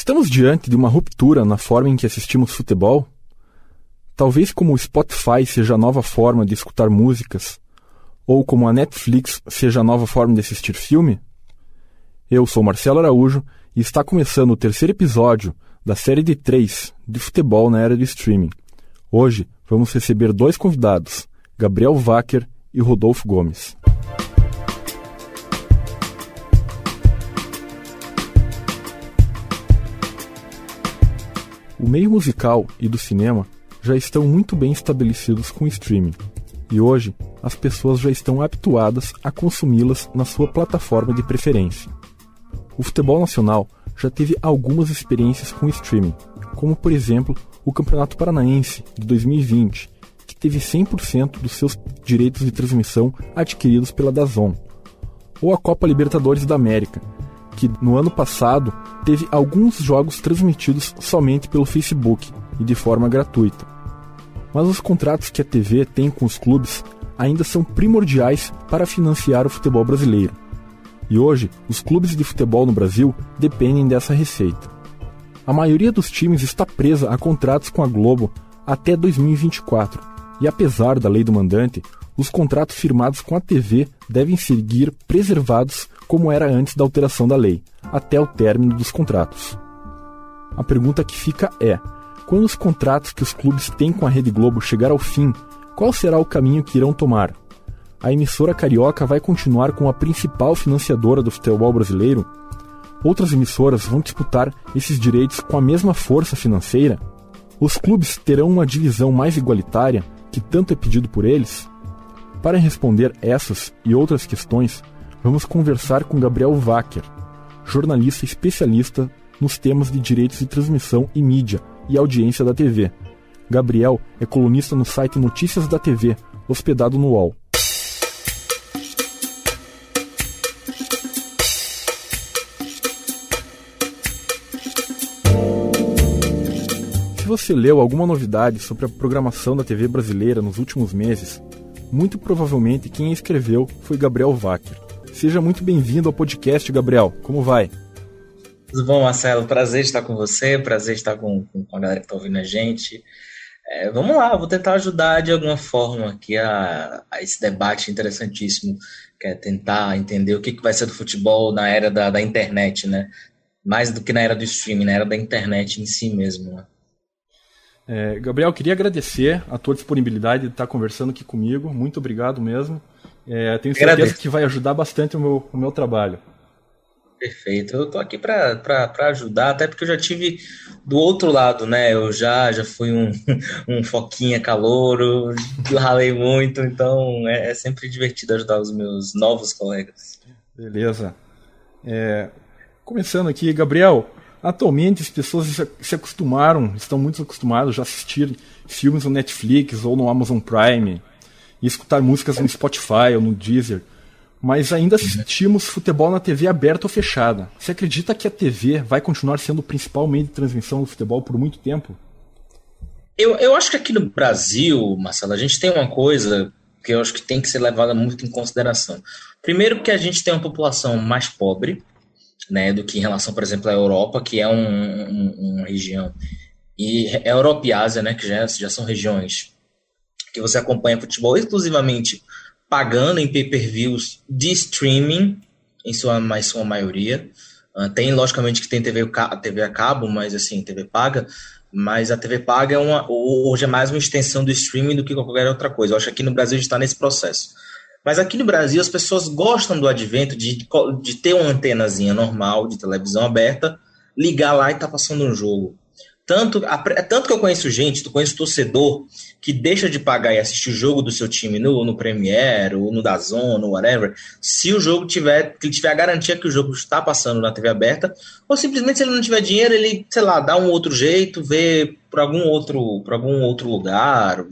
Estamos diante de uma ruptura na forma em que assistimos futebol? Talvez como o Spotify seja a nova forma de escutar músicas, ou como a Netflix seja a nova forma de assistir filme? Eu sou Marcelo Araújo e está começando o terceiro episódio da série de três de futebol na era do streaming. Hoje vamos receber dois convidados, Gabriel Wacker e Rodolfo Gomes. O meio musical e do cinema já estão muito bem estabelecidos com o streaming, e hoje as pessoas já estão habituadas a consumi-las na sua plataforma de preferência. O futebol nacional já teve algumas experiências com streaming, como por exemplo o Campeonato Paranaense de 2020, que teve 100% dos seus direitos de transmissão adquiridos pela DAZN, ou a Copa Libertadores da América, que no ano passado teve alguns jogos transmitidos somente pelo Facebook e de forma gratuita. Mas os contratos que a TV tem com os clubes ainda são primordiais para financiar o futebol brasileiro. E hoje, os clubes de futebol no Brasil dependem dessa receita. A maioria dos times está presa a contratos com a Globo até 2024, e apesar da lei do mandante, os contratos firmados com a TV devem seguir preservados como era antes da alteração da lei, até o término dos contratos. A pergunta que fica é: quando os contratos que os clubes têm com a Rede Globo chegar ao fim, qual será o caminho que irão tomar? A emissora carioca vai continuar como a principal financiadora do futebol brasileiro? Outras emissoras vão disputar esses direitos com a mesma força financeira? Os clubes terão uma divisão mais igualitária, que tanto é pedido por eles? Para responder essas e outras questões, vamos conversar com Gabriel Wacker, jornalista especialista nos temas de direitos de transmissão e mídia e audiência da TV. Gabriel é colunista no site Notícias da TV, hospedado no UOL. Se você leu alguma novidade sobre a programação da TV brasileira nos últimos meses, muito provavelmente quem escreveu foi Gabriel Wacker. Seja muito bem-vindo ao podcast, Gabriel. Como vai? Tudo bom, Marcelo? Prazer estar com você, prazer estar com, com a galera que está ouvindo a gente. É, vamos lá, vou tentar ajudar de alguma forma aqui a, a, esse debate interessantíssimo, que é tentar entender o que, que vai ser do futebol na era da, da internet, né? Mais do que na era do streaming, na era da internet em si mesmo. Né? É, Gabriel, queria agradecer a tua disponibilidade de estar conversando aqui comigo. Muito obrigado mesmo. É, tenho certeza Agradeço. que vai ajudar bastante o meu, o meu trabalho. Perfeito. Eu estou aqui para ajudar, até porque eu já tive do outro lado, né? Eu já, já fui um, um foquinha calouro, ralei muito, então é, é, sempre divertido ajudar os meus novos colegas. Beleza. É, começando aqui, Gabriel, atualmente as pessoas se acostumaram, estão muito acostumadas a assistir filmes no Netflix ou no Amazon Prime, e escutar músicas no Spotify ou no Deezer. Mas ainda assistimos futebol na TV aberta ou fechada. Você acredita que a TV vai continuar sendo o principal meio de transmissão do futebol por muito tempo? Eu, eu acho que aqui no Brasil, Marcelo, a gente tem uma coisa que eu acho que tem que ser levada muito em consideração. Primeiro, que a gente tem uma população mais pobre, né, do que em relação, por exemplo, à Europa, que é um, um, uma região, e a Europa e Ásia, né, que já, já são regiões que você acompanha futebol exclusivamente pagando em pay-per-views de streaming, em sua, mais sua maioria. Uh, tem, logicamente, que tem TV, TV a cabo, mas assim, TV paga, mas a TV paga é uma, hoje é mais uma extensão do streaming do que qualquer outra coisa. Eu acho que aqui no Brasil a gente está nesse processo. Mas aqui no Brasil as pessoas gostam do advento de, de ter uma antenazinha normal de televisão aberta, ligar lá e tá passando um jogo. Tanto, é tanto que eu conheço gente, tu conheço torcedor que deixa de pagar e assistir o jogo do seu time no, no Premiere, ou no Dazon, ou whatever, se o jogo tiver, que ele tiver a garantia que o jogo está passando na TV aberta, ou simplesmente se ele não tiver dinheiro, ele, sei lá, dá um outro jeito, vê por algum outro, por algum outro lugar,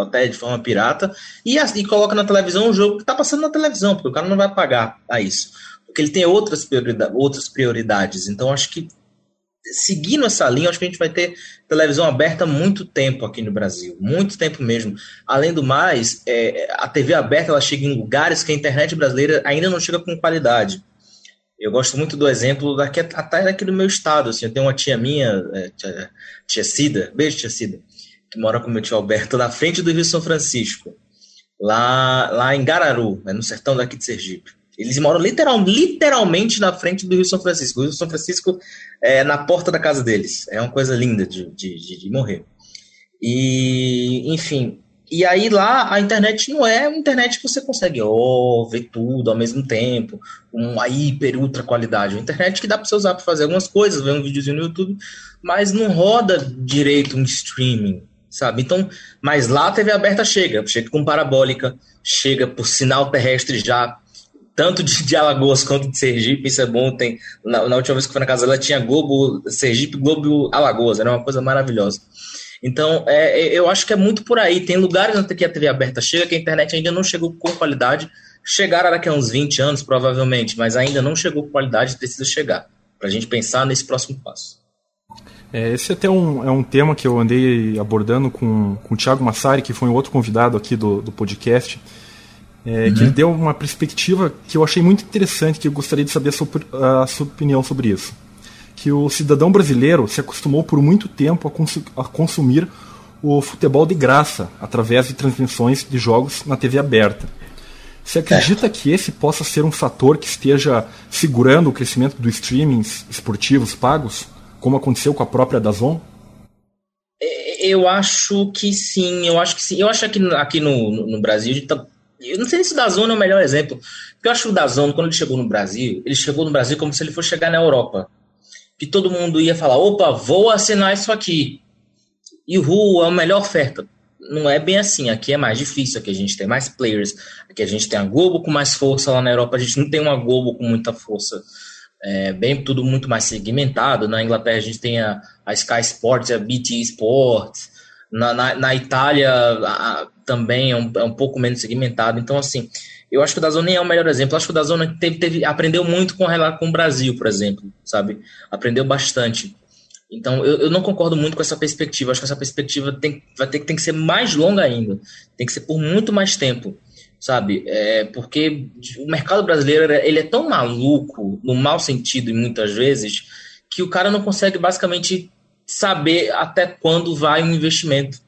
até de forma pirata, e, e coloca na televisão o jogo que está passando na televisão, porque o cara não vai pagar a isso. Porque ele tem outras, outras prioridades. Então, acho que seguindo essa linha, acho que a gente vai ter televisão aberta muito tempo aqui no Brasil, muito tempo mesmo. Além do mais, é, a TV aberta ela chega em lugares que a internet brasileira ainda não chega com qualidade. Eu gosto muito do exemplo daqui, até daqui do meu estado. Assim, eu tenho uma tia minha, é, tia, tia Cida, beijo, tia Cida, que mora com meu tio Alberto, na frente do Rio São Francisco, lá, lá em Gararu, né, no sertão daqui de Sergipe. Eles moram literal, literalmente na frente do Rio São Francisco. O Rio São Francisco é na porta da casa deles. É uma coisa linda de, de, de, morrer. E, enfim, e aí lá a internet não é uma internet que você consegue oh, ver tudo ao mesmo tempo, uma hiper ultra qualidade. Uma internet que dá para você usar para fazer algumas coisas, ver um videozinho no YouTube, mas não roda direito um streaming, sabe? Então, mas lá a TV aberta chega, chega com parabólica, chega por sinal terrestre já, tanto de, de Alagoas quanto de Sergipe, isso é bom. Tem, na, na última vez que foi na casa ela tinha Globo Sergipe, Globo Alagoas, era uma coisa maravilhosa. Então, é, é, eu acho que é muito por aí. Tem lugares onde a TV aberta chega que a internet ainda não chegou com qualidade. Chegará daqui a uns 20 anos, provavelmente, mas ainda não chegou com qualidade, precisa chegar. Para a gente pensar nesse próximo passo. É, esse até um, é um tema que eu andei abordando com, com o Thiago Massari, que foi um outro convidado aqui do, do podcast, é, uhum. que ele deu uma perspectiva que eu achei muito interessante, que eu gostaria de saber a sua, a sua opinião sobre isso que o cidadão brasileiro se acostumou por muito tempo a, cons a consumir o futebol de graça através de transmissões de jogos na TV aberta. Você acredita que esse possa ser um fator que esteja segurando o crescimento dos streamings esportivos pagos, como aconteceu com a própria Dazon? É, eu acho que sim, eu acho que sim. Eu acho que aqui no, no Brasil, tá, eu não sei se o Dazon é o melhor exemplo, porque eu acho que o Dazon, quando ele chegou no Brasil, ele chegou no Brasil como se ele fosse chegar na Europa que todo mundo ia falar: opa, vou assinar isso aqui. E o Ru é a melhor oferta. Não é bem assim. Aqui é mais difícil. Aqui a gente tem mais players. Aqui a gente tem a Globo com mais força. Lá na Europa a gente não tem uma Globo com muita força. É bem tudo muito mais segmentado. Na Inglaterra a gente tem a, a Sky Sports, a BT Sports. Na, na, na Itália a, também é um, é um pouco menos segmentado. Então, assim, eu acho que o Dazon nem é o melhor exemplo. Eu acho que o Dazon teve, teve, aprendeu muito com, com o Brasil, por exemplo, sabe? Aprendeu bastante. Então, eu, eu não concordo muito com essa perspectiva. Acho que essa perspectiva tem, vai ter, tem que ser mais longa ainda. Tem que ser por muito mais tempo, sabe? É, porque o mercado brasileiro ele é tão maluco, no mau sentido, muitas vezes, que o cara não consegue basicamente saber até quando vai um investimento.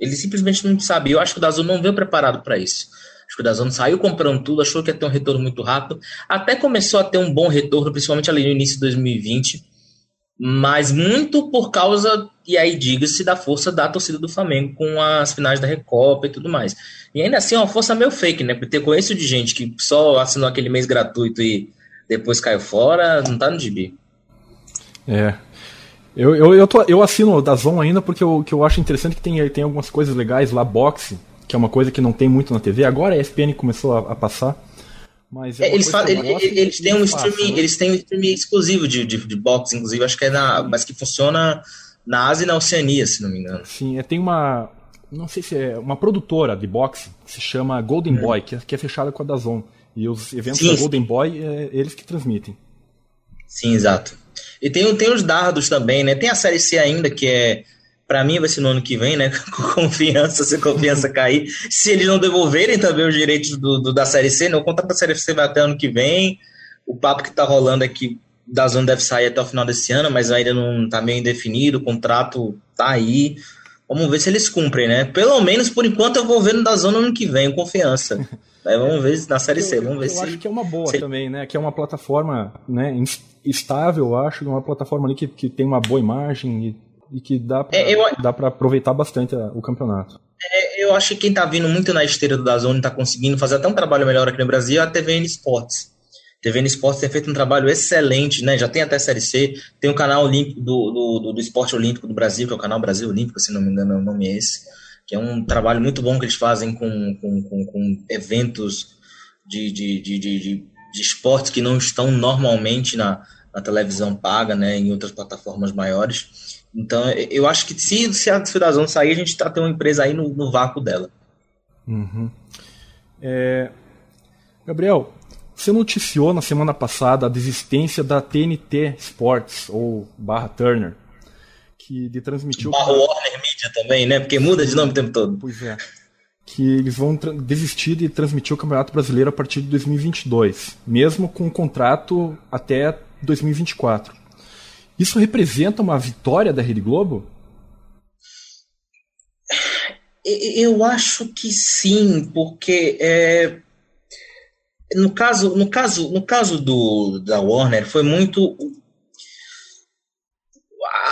Ele simplesmente não sabe. Eu acho que o Dazon não veio preparado para isso. Acho que o Dazon saiu comprando tudo, achou que ia ter um retorno muito rápido. Até começou a ter um bom retorno, principalmente ali no início de 2020. Mas muito por causa, e aí diga-se, da força da torcida do Flamengo com as finais da Recopa e tudo mais. E ainda assim é uma força meio fake, né? Porque conheço de gente que só assinou aquele mês gratuito e depois caiu fora, não tá no gibi. É, eu, eu, eu, tô, eu assino o Dazon ainda porque eu, que eu acho interessante que tem, tem algumas coisas legais lá, boxe, que é uma coisa que não tem muito na TV. Agora a ESPN começou a, a passar. Mas é eles, falam, eles, eles têm um streaming, né? eles têm um streaming exclusivo de, de, de boxe, inclusive, acho que é na. Mas que funciona na Ásia e na Oceania, se não me engano. Sim, é, tem uma. Não sei se é uma produtora de boxe que se chama Golden hum. Boy, que é, que é fechada com a Dazon. E os eventos sim, da Golden Boy é eles que transmitem. Sim, exato. E tem, tem os dardos também, né? Tem a série C ainda, que é para mim vai ser no ano que vem, né? Com confiança, se a confiança cair. Se eles não devolverem também os direitos do, do da Série C, né? o contrato da Série C vai até ano que vem. O papo que tá rolando é que da zona deve sair até o final desse ano, mas ainda não tá meio indefinido, o contrato tá aí. Vamos ver se eles cumprem, né? Pelo menos por enquanto eu vou ver no da zona ano que vem, confiança. Vamos ver na série C, vamos ver eu se. Eu acho que é uma boa se... também, né? Que é uma plataforma, né, estável, eu acho, uma plataforma ali que, que tem uma boa imagem e e que dá pra, é, eu... dá pra aproveitar bastante o campeonato. É, eu acho que quem tá vindo muito na esteira do Dazone tá conseguindo fazer até um trabalho melhor aqui no Brasil é a TVN Sports. A TVN Sports tem feito um trabalho excelente, né? Já tem até Série C, tem o canal olímpico do, do, do, do Esporte Olímpico do Brasil, que é o canal Brasil Olímpico, se não me engano o nome é esse, que é um trabalho muito bom que eles fazem com, com, com, com eventos de, de, de, de, de esportes que não estão normalmente na, na televisão paga, né? Em outras plataformas maiores. Então, eu acho que se, se a Fedazão sair, a gente está tendo uma empresa aí no, no vácuo dela. Uhum. É... Gabriel, você noticiou na semana passada a desistência da TNT Sports, ou barra Turner, que de transmitiu... Barra Warner Media também, né? Porque muda de nome o tempo todo. Pois é. que eles vão desistir de transmitir o Campeonato Brasileiro a partir de 2022, mesmo com um contrato até 2024. Isso representa uma vitória da Rede Globo? Eu acho que sim, porque é, no caso, no caso, no caso do da Warner foi muito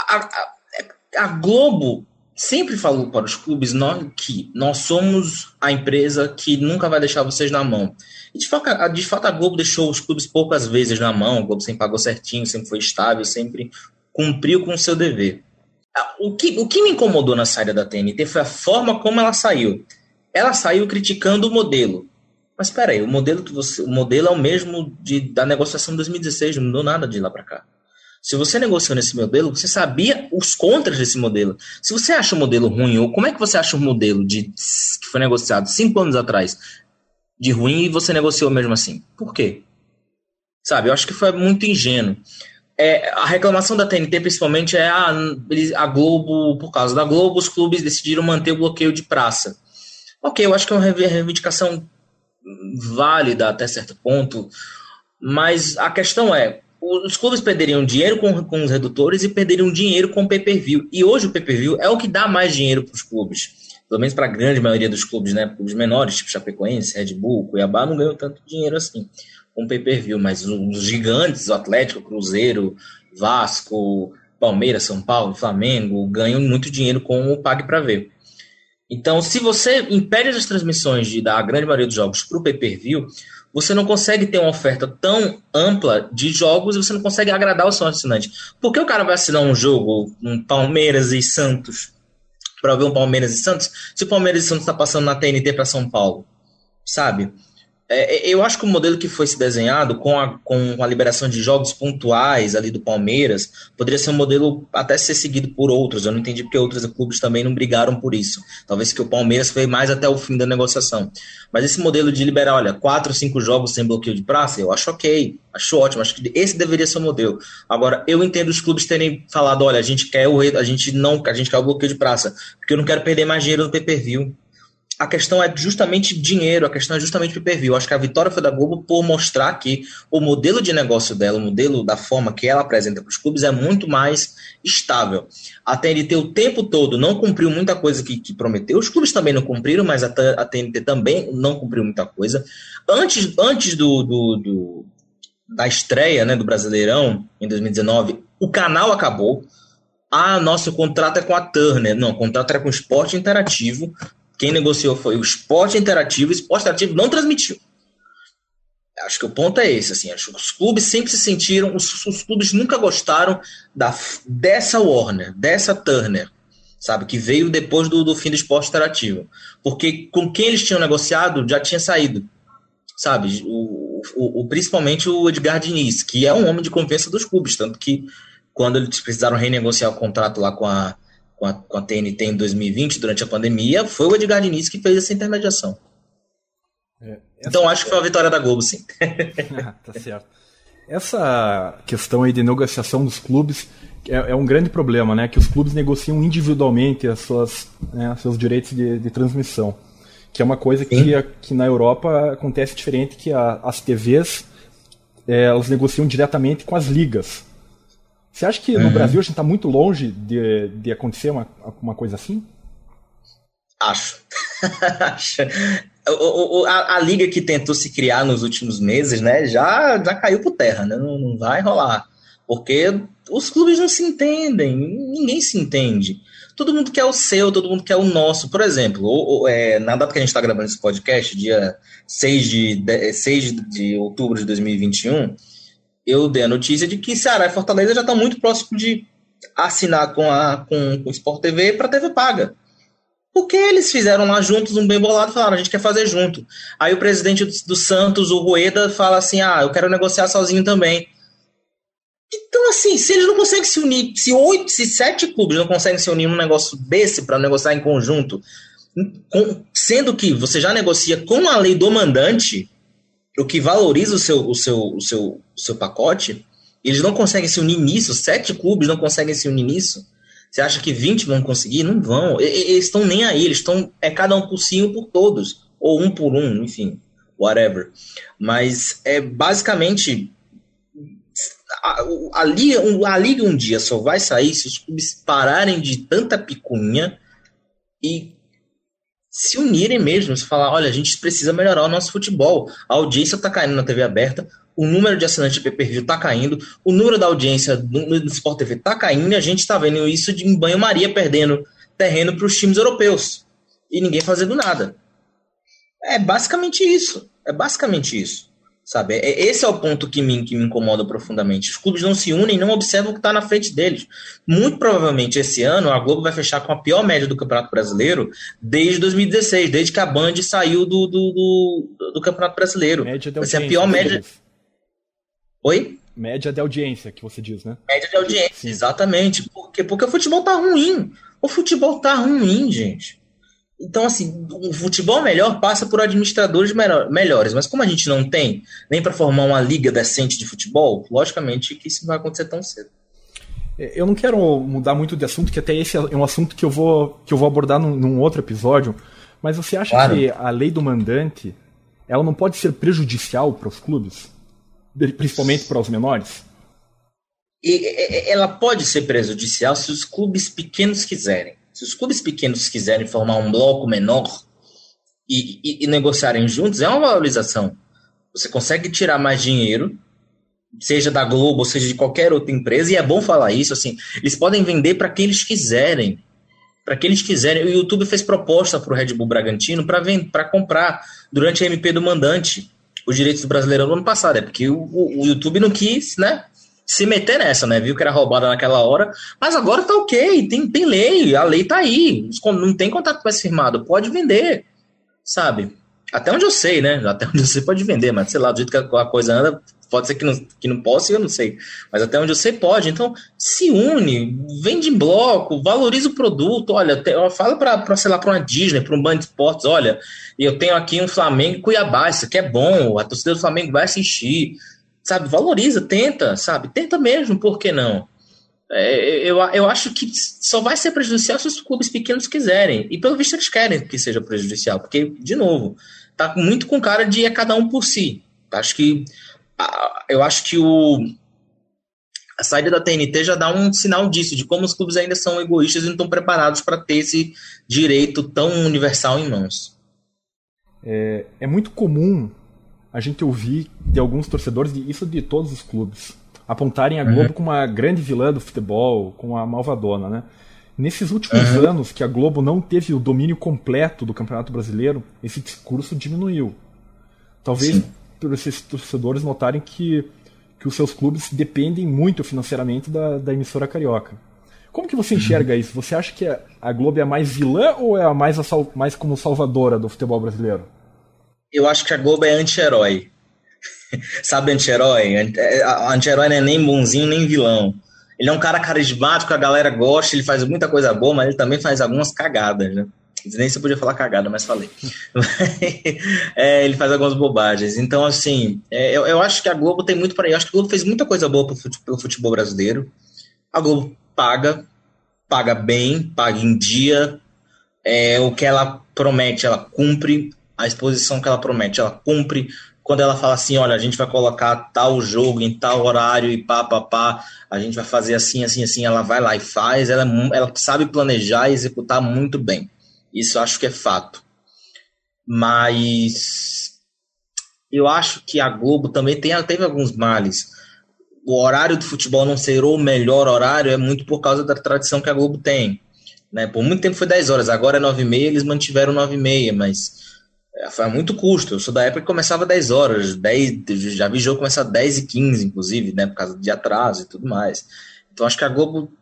a, a, a Globo sempre falou para os clubes nós, que nós somos a empresa que nunca vai deixar vocês na mão. E de fato, a, de fato, a Globo deixou os clubes poucas vezes na mão, a Globo sempre pagou certinho, sempre foi estável, sempre cumpriu com o seu dever. O que, o que me incomodou na saída da TNT foi a forma como ela saiu. Ela saiu criticando o modelo. Mas espera aí, o modelo que você, o modelo é o mesmo de, da negociação de 2016, não mudou nada de lá para cá. Se você negociou nesse modelo, você sabia os contras desse modelo. Se você acha o modelo ruim, ou como é que você acha o modelo de, que foi negociado cinco anos atrás de ruim e você negociou mesmo assim? Por quê? Sabe, eu acho que foi muito ingênuo. É, a reclamação da TNT, principalmente, é a, a Globo, por causa da Globo, os clubes decidiram manter o bloqueio de praça. Ok, eu acho que é uma reivindicação válida até certo ponto, mas a questão é, os clubes perderiam dinheiro com, com os redutores e perderiam dinheiro com o pay-per-view. E hoje o pay-per-view é o que dá mais dinheiro para os clubes. Pelo menos para a grande maioria dos clubes, né? Clubes menores, tipo Chapecoense, Red Bull, Cuiabá, não ganham tanto dinheiro assim com pay-per-view. Mas os gigantes, o Atlético, Cruzeiro, Vasco, Palmeiras, São Paulo, Flamengo, ganham muito dinheiro com o Pague para Ver. Então, se você impede as transmissões de, da grande maioria dos jogos para o pay-per-view, você não consegue ter uma oferta tão ampla de jogos e você não consegue agradar o seu assinante. Por que o cara vai assinar um jogo, um Palmeiras e Santos, para ver um Palmeiras e Santos, se o Palmeiras e Santos está passando na TNT para São Paulo? Sabe? É, é, eu acho que o modelo que foi se desenhado com a, com a liberação de jogos pontuais ali do Palmeiras poderia ser um modelo até ser seguido por outros. Eu não entendi porque outros clubes também não brigaram por isso. Talvez que o Palmeiras foi mais até o fim da negociação. Mas esse modelo de liberar, olha, quatro, cinco jogos sem bloqueio de praça, eu acho ok, acho ótimo. Acho que esse deveria ser o modelo. Agora, eu entendo os clubes terem falado, olha, a gente quer o a gente não, a gente quer o bloqueio de praça, porque eu não quero perder mais dinheiro no pay-per-view a questão é justamente dinheiro, a questão é justamente pay-per-view. Acho que a vitória foi da Globo por mostrar que o modelo de negócio dela, o modelo da forma que ela apresenta para os clubes é muito mais estável. A TNT o tempo todo não cumpriu muita coisa que, que prometeu, os clubes também não cumpriram, mas a, a, TNT também não cumpriu muita coisa. Antes, antes do, do, do da estreia né, do Brasileirão, em 2019, o canal acabou. Ah, nosso contrato é com a Turner. Não, o contrato era com o Esporte Interativo. Quem negociou foi o esporte interativo, o esporte interativo não transmitiu. Acho que o ponto é esse, assim, acho que os clubes sempre se sentiram, os, os clubes nunca gostaram da, dessa Warner, dessa Turner, sabe, que veio depois do, do fim do esporte interativo. Porque com quem eles tinham negociado já tinha saído, sabe, o, o, o, principalmente o Edgar Diniz, que é um homem de confiança dos clubes, tanto que quando eles precisaram renegociar o contrato lá com a, com a, com a TNT em 2020, durante a pandemia, foi o Edgar Diniz que fez essa intermediação. É. Então acho que foi a vitória da Globo, sim. tá certo. Essa questão aí de negociação dos clubes é, é, um grande problema, né? Que os clubes negociam individualmente as suas, né, seus direitos de, de, transmissão. Que é uma coisa que, que na Europa acontece diferente, que a, as TVs é, elas negociam diretamente com as ligas. Você acha que no uhum. Brasil a gente está muito longe de, de acontecer uma, uma coisa assim? Acho. Acho. O, o, a, a, liga que tentou se criar nos últimos meses, né, já, já caiu por terra, né? Não, não vai rolar. Porque os clubes não se entendem, ninguém se entende. Todo mundo quer o seu, todo mundo quer o nosso. Por exemplo, ou, é, na data que a gente está gravando esse podcast, dia 6 de, de, 6 de outubro de 2021, eu dei a notícia de que Ceará e Fortaleza já estão muito próximos de assinar com, a, com, com o Sport TV para TV paga. Porque eles fizeram lá juntos um bem bolado falaram, a gente quer fazer junto. Aí o presidente do Santos, o Rueda, fala assim, ah, eu quero negociar sozinho também. Então, assim, se eles não conseguem se unir, se oito, se sete clubes não conseguem se unir num negócio desse para negociar em conjunto, com, sendo que você já negocia com a lei do mandante, o que valoriza o seu, o seu, o seu, o seu pacote, eles não conseguem se unir nisso, sete clubes não conseguem se unir nisso, Você acha que 20 vão conseguir? Não vão. Eles estão nem aí, eles estão. É cada um por si, um por todos. Ou um por um, enfim, whatever. Mas é basicamente. A, a, a liga um dia só vai sair se os clubes pararem de tanta picunha e se unirem mesmo, se falar, olha, a gente precisa melhorar o nosso futebol. A audiência está caindo na TV aberta, o número de assinantes de pay-per-view está caindo, o número da audiência do, do Sport TV está caindo e a gente está vendo isso de em banho-maria perdendo terreno para os times europeus e ninguém fazendo nada. É basicamente isso. É basicamente isso. Sabe? É, esse é o ponto que me, que me incomoda profundamente. Os clubes não se unem, não observam o que está na frente deles. Muito provavelmente esse ano a Globo vai fechar com a pior média do Campeonato Brasileiro desde 2016, desde que a Band saiu do, do, do, do Campeonato Brasileiro. Média vai ser a pior média. Oi? Média de audiência, que você diz, né? Média de audiência, Sim. exatamente. Por quê? Porque o futebol tá ruim. O futebol tá ruim, gente. Então, assim, o futebol melhor passa por administradores melhores, mas como a gente não tem nem para formar uma liga decente de futebol, logicamente que isso não vai acontecer tão cedo. É, eu não quero mudar muito de assunto, que até esse é um assunto que eu vou, que eu vou abordar num, num outro episódio, mas você acha claro. que a lei do mandante ela não pode ser prejudicial para os clubes? principalmente para os menores? E, ela pode ser prejudicial se os clubes pequenos quiserem. Se os clubes pequenos quiserem formar um bloco menor e, e, e negociarem juntos, é uma valorização. Você consegue tirar mais dinheiro, seja da Globo, seja de qualquer outra empresa, e é bom falar isso, assim, eles podem vender para quem eles quiserem. Para quem eles quiserem. O YouTube fez proposta para o Red Bull Bragantino para comprar durante a MP do mandante os direitos do brasileiro no ano passado. É porque o, o, YouTube não quis, né? Se meter nessa, né? Viu que era roubada naquela hora. Mas agora tá ok, tem, tem lei, a lei tá aí. Não tem contrato mais firmado, pode vender, sabe? Até onde eu sei, né? Até onde eu sei pode vender, mas sei lá, do jeito que a coisa anda, pode ser que não, que não possa, eu não sei. Mas até onde eu sei, pode. Então, se une, vende em bloco, valoriza o produto. Olha, fala para, sei lá, para uma Disney, para um Band Esportes, olha, eu tenho aqui um Flamengo e Cuiabá, isso aqui é bom, a torcida do Flamengo vai assistir. Sabe, valoriza, tenta, sabe? Tenta mesmo, por que não? É, eu, eu acho que só vai ser prejudicial se os clubes pequenos quiserem. E pelo visto eles querem que seja prejudicial, porque, de novo, tá muito com cara de é cada um por si. Acho que eu acho que o, a saída da TNT já dá um sinal disso, de como os clubes ainda são egoístas e não estão preparados para ter esse direito tão universal em mãos. É, é, muito comum a gente ouvir de alguns torcedores, isso de todos os clubes, apontarem a uhum. Globo como uma grande vilã do futebol, como a malvadona, né? Nesses últimos uhum. anos que a Globo não teve o domínio completo do Campeonato Brasileiro, esse discurso diminuiu. Talvez Sim por esses torcedores notarem que, que os seus clubes dependem muito financeiramente da, da emissora carioca. Como que você enxerga isso? Você acha que a Globo é a mais vilã ou é a mais, a sal, mais como salvadora do futebol brasileiro? Eu acho que a Globo é anti-herói. Sabe anti-herói? Anti-herói não é nem bonzinho nem vilão. Ele é um cara carismático, a galera gosta, ele faz muita coisa boa, mas ele também faz algumas cagadas, né? Nem se podia falar cagada, mas falei. é, ele faz algumas bobagens. Então, assim, é, eu, eu, acho que a Globo tem muito para. Eu acho que a Globo fez muita coisa boa pelo futebol brasileiro. A Globo paga, paga bem, paga em dia. É, o que ela promete, ela cumpre. A exposição que ela promete, ela cumpre. Quando ela fala assim, olha, a gente vai colocar tal jogo em tal horário e pá, pá, pá, a gente vai fazer assim, assim, assim, ela vai lá e faz. Ela, é ela sabe planejar e executar muito bem. Isso acho que é fato. Mas eu acho que a Globo também tem, teve alguns males. O horário do futebol não ser o melhor horário é muito por causa da tradição que a Globo tem. Né? Por muito tempo foi 10 horas, agora é 9 e meia, eles mantiveram 9 e meia, mas é, foi muito custo. Eu sou da época que começava 10 horas, 10, já vi jogo começar 10 e 15, inclusive, né? Por causa de atraso e tudo mais. Então acho que a Globo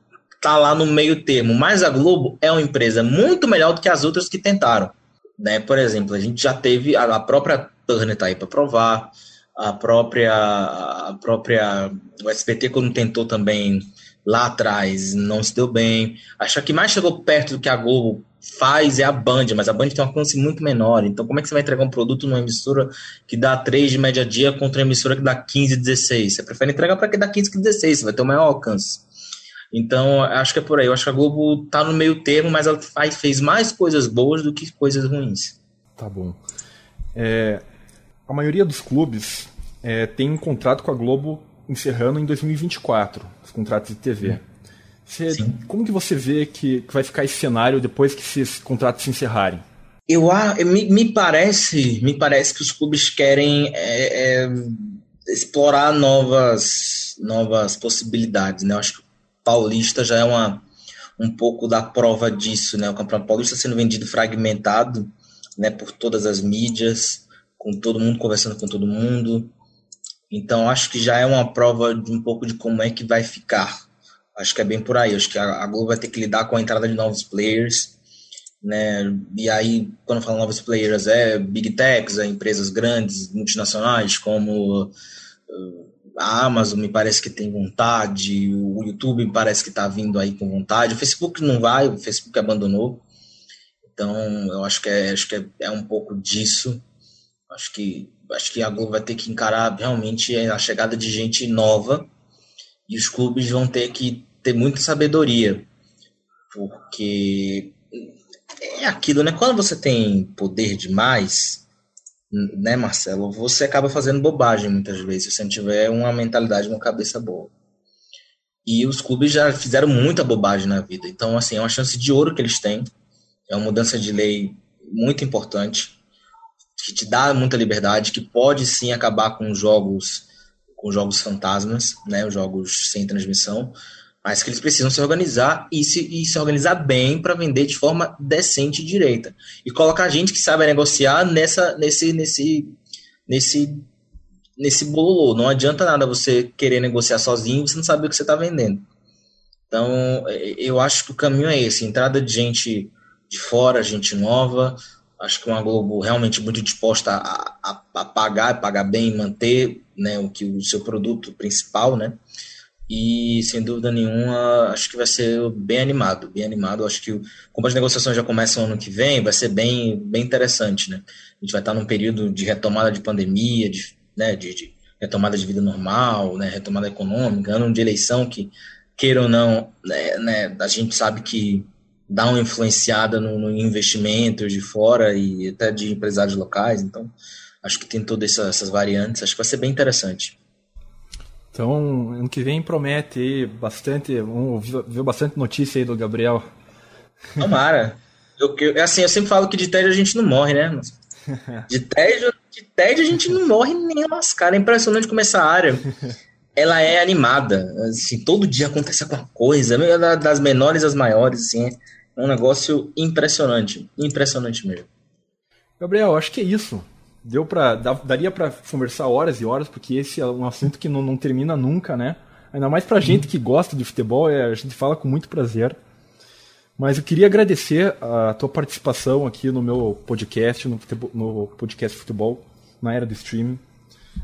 tá lá no meio termo. Mas a Globo é uma empresa muito melhor do que as outras que tentaram. Né? Por exemplo, a gente já teve a, própria Turner tá aí para provar, a própria a própria o SBT quando tentou também lá atrás não se deu bem. Acho que mais chegou perto do que a Globo faz é a Band, mas a Band tem um alcance muito menor. Então, como é que você vai entregar um produto numa emissora que dá 3 de média dia contra uma emissora que dá 15, 16? Você prefere entregar para que dá 15 que 16, você vai ter o maior alcance. Então, acho que é por aí. Eu acho que a Globo tá no meio termo, mas ela faz, fez mais coisas boas do que coisas ruins. Tá bom. É, a maioria dos clubes é, tem um contrato com a Globo encerrando em 2024, os contratos de TV. Você, como que você vê que, que, vai ficar esse cenário depois que esses contratos se encerrarem? Eu, me, me parece, me parece que os clubes querem é, é, explorar novas, novas possibilidades, né? Eu acho que o Paulista já é uma, um pouco da prova disso, né? O Campeonato Paulista sendo vendido fragmentado, né? Por todas as mídias, com todo mundo conversando com todo mundo. Então acho que já é uma prova de um pouco de como é que vai ficar. Acho que é bem por aí. Acho que a, Globo vai ter que lidar com a entrada de novos players, né? E aí, quando falo novos players, é big techs, é empresas grandes, multinacionais, como uh, a Amazon me parece que tem vontade, o YouTube parece que está vindo aí com vontade, o Facebook não vai, o Facebook abandonou. Então, eu acho que é, acho que é, é um pouco disso. Acho que acho que a Globo vai ter que encarar realmente a chegada de gente nova e os clubes vão ter que ter muita sabedoria, porque é aquilo, né? Quando você tem poder demais, né, Marcelo, você acaba fazendo bobagem muitas vezes, se você não tiver uma mentalidade, uma cabeça boa. E os clubes já fizeram muita bobagem na vida. Então, assim, é uma chance de ouro que eles têm. É uma mudança de lei muito importante que te dá muita liberdade, que pode sim acabar com jogos com jogos fantasmas, né, os jogos sem transmissão, mas que eles precisam se organizar e se, e se organizar bem para vender de forma decente e direita. E colocar gente que sabe negociar nessa, nesse, nesse, nesse, nesse bololô. Não adianta nada você querer negociar sozinho e você não saber o que você está vendendo. Então, eu acho que o caminho é esse: entrada de gente de fora, gente nova, Acho que uma Globo realmente muito disposta a, a, a pagar, pagar bem, manter né, o que o seu produto principal, né? E sem dúvida nenhuma, acho que vai ser bem animado, bem animado. Acho que como as negociações já começam ano que vem, vai ser bem, bem interessante, né? A gente vai estar num período de retomada de pandemia, de, né, de, de retomada de vida normal, né, retomada econômica, ano de eleição que queira ou não, né, né, a gente sabe que dá uma influenciada no, no investimento de fora e até de empresários locais. Então, acho que tem todas essas, essas variantes. Acho que vai ser bem interessante. Então, ano que vem promete bastante, vamos ver bastante notícia aí do Gabriel. Tomara. Eu, eu, assim, eu sempre falo que de tédio a gente não morre, né? De tédio, de tédio a gente não morre nem lascar. É impressionante como essa área ela é animada. Assim, todo dia acontece alguma coisa, das menores às maiores, assim. É um negócio impressionante, impressionante mesmo. Gabriel, acho que é isso. Deu para daria para conversar horas e horas, porque esse é um assunto que não, não termina nunca, né? Ainda mais pra gente que gosta de futebol, é, a gente fala com muito prazer. Mas eu queria agradecer a tua participação aqui no meu podcast, no, futebol, no podcast Futebol, na era do streaming.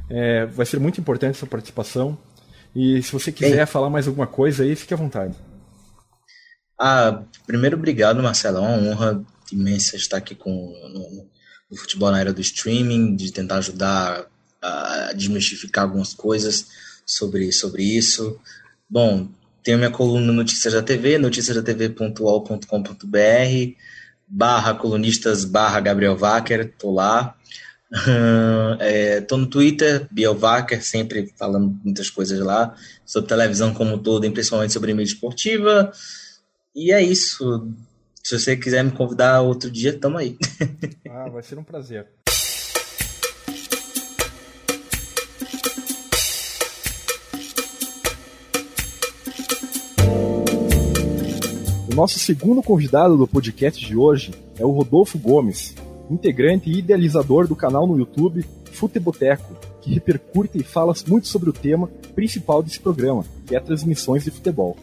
É, vai ser muito importante essa participação. E se você quiser Bem, falar mais alguma coisa aí, fique à vontade. Ah, primeiro, obrigado, Marcelo. É uma honra imensa estar aqui com, no, no futebol na era do streaming, de tentar ajudar a desmistificar algumas coisas sobre, sobre isso. Bom, tenho minha coluna Notícias da TV, noticiasdatv.ol.com.br, barra colunistas, barra Gabriel Wacker, tô lá. É, no Twitter, Biovacker, sempre falando muitas coisas lá, sobre televisão como um todo, principalmente sobre mídia esportiva. E é isso. Se você quiser me convidar outro dia, tamo aí. ah, vai ser um prazer. O nosso segundo convidado do podcast de hoje é o Rodolfo Gomes, integrante e idealizador do canal no YouTube Futeboteco, que repercute e fala muito sobre o tema principal desse programa, que é transmissões de futebol.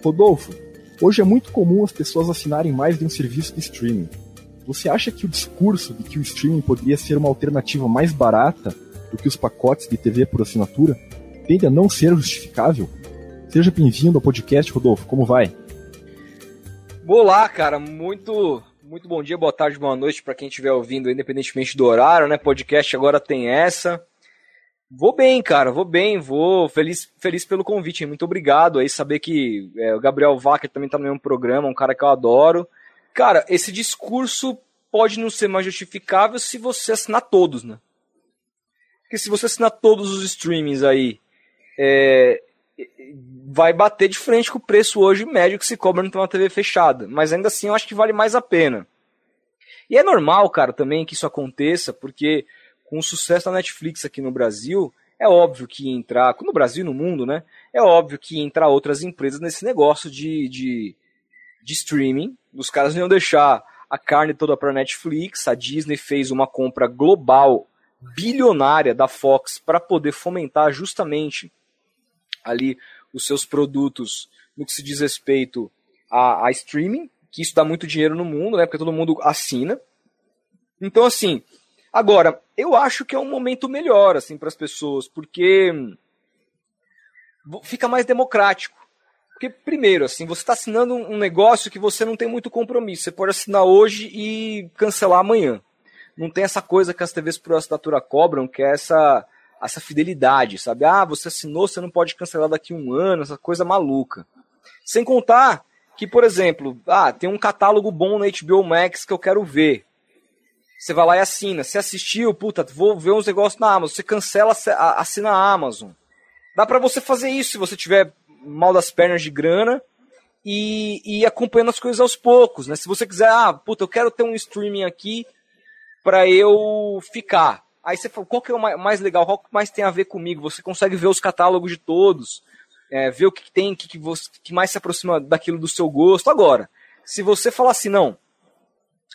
Rodolfo, Hoje é muito comum as pessoas assinarem mais de um serviço de streaming. Você acha que o discurso de que o streaming poderia ser uma alternativa mais barata do que os pacotes de TV por assinatura tende a não ser justificável? Seja bem-vindo ao podcast, Rodolfo. Como vai? Olá, cara. Muito, muito bom dia, boa tarde, boa noite para quem estiver ouvindo, independentemente do horário, né? Podcast agora tem essa. Vou bem, cara, vou bem, vou feliz, feliz pelo convite, muito obrigado aí, saber que é, o Gabriel Wacker também tá no mesmo programa, um cara que eu adoro. Cara, esse discurso pode não ser mais justificável se você assinar todos, né? Porque se você assinar todos os streamings aí, é, vai bater de frente com o preço hoje médio que se cobra numa TV fechada. Mas ainda assim eu acho que vale mais a pena. E é normal, cara, também que isso aconteça, porque com o sucesso da Netflix aqui no Brasil, é óbvio que entrar, no Brasil e no mundo, né? É óbvio que entrar outras empresas nesse negócio de, de, de streaming. Os caras não iam deixar a carne toda para Netflix. A Disney fez uma compra global bilionária da Fox para poder fomentar justamente ali os seus produtos no que se diz respeito a, a streaming, que isso dá muito dinheiro no mundo, né? Porque todo mundo assina. Então, assim, agora, eu acho que é um momento melhor, assim, para as pessoas, porque fica mais democrático. Porque, primeiro, assim, você está assinando um negócio que você não tem muito compromisso. Você pode assinar hoje e cancelar amanhã. Não tem essa coisa que as TVs por assinatura cobram, que é essa essa fidelidade, sabe? Ah, você assinou, você não pode cancelar daqui a um ano, essa coisa maluca. Sem contar que, por exemplo, ah, tem um catálogo bom na HBO Max que eu quero ver. Você vai lá e assina. Você assistiu, puta, vou ver uns negócios na Amazon. Você cancela, assina a Amazon. Dá para você fazer isso se você tiver mal das pernas de grana e, e acompanhando as coisas aos poucos, né? Se você quiser, ah, puta, eu quero ter um streaming aqui para eu ficar. Aí você fala, qual que é o mais legal? Qual que mais tem a ver comigo? Você consegue ver os catálogos de todos, é, ver o que, tem, que, que, você, que mais se aproxima daquilo do seu gosto. Agora, se você falar assim, não,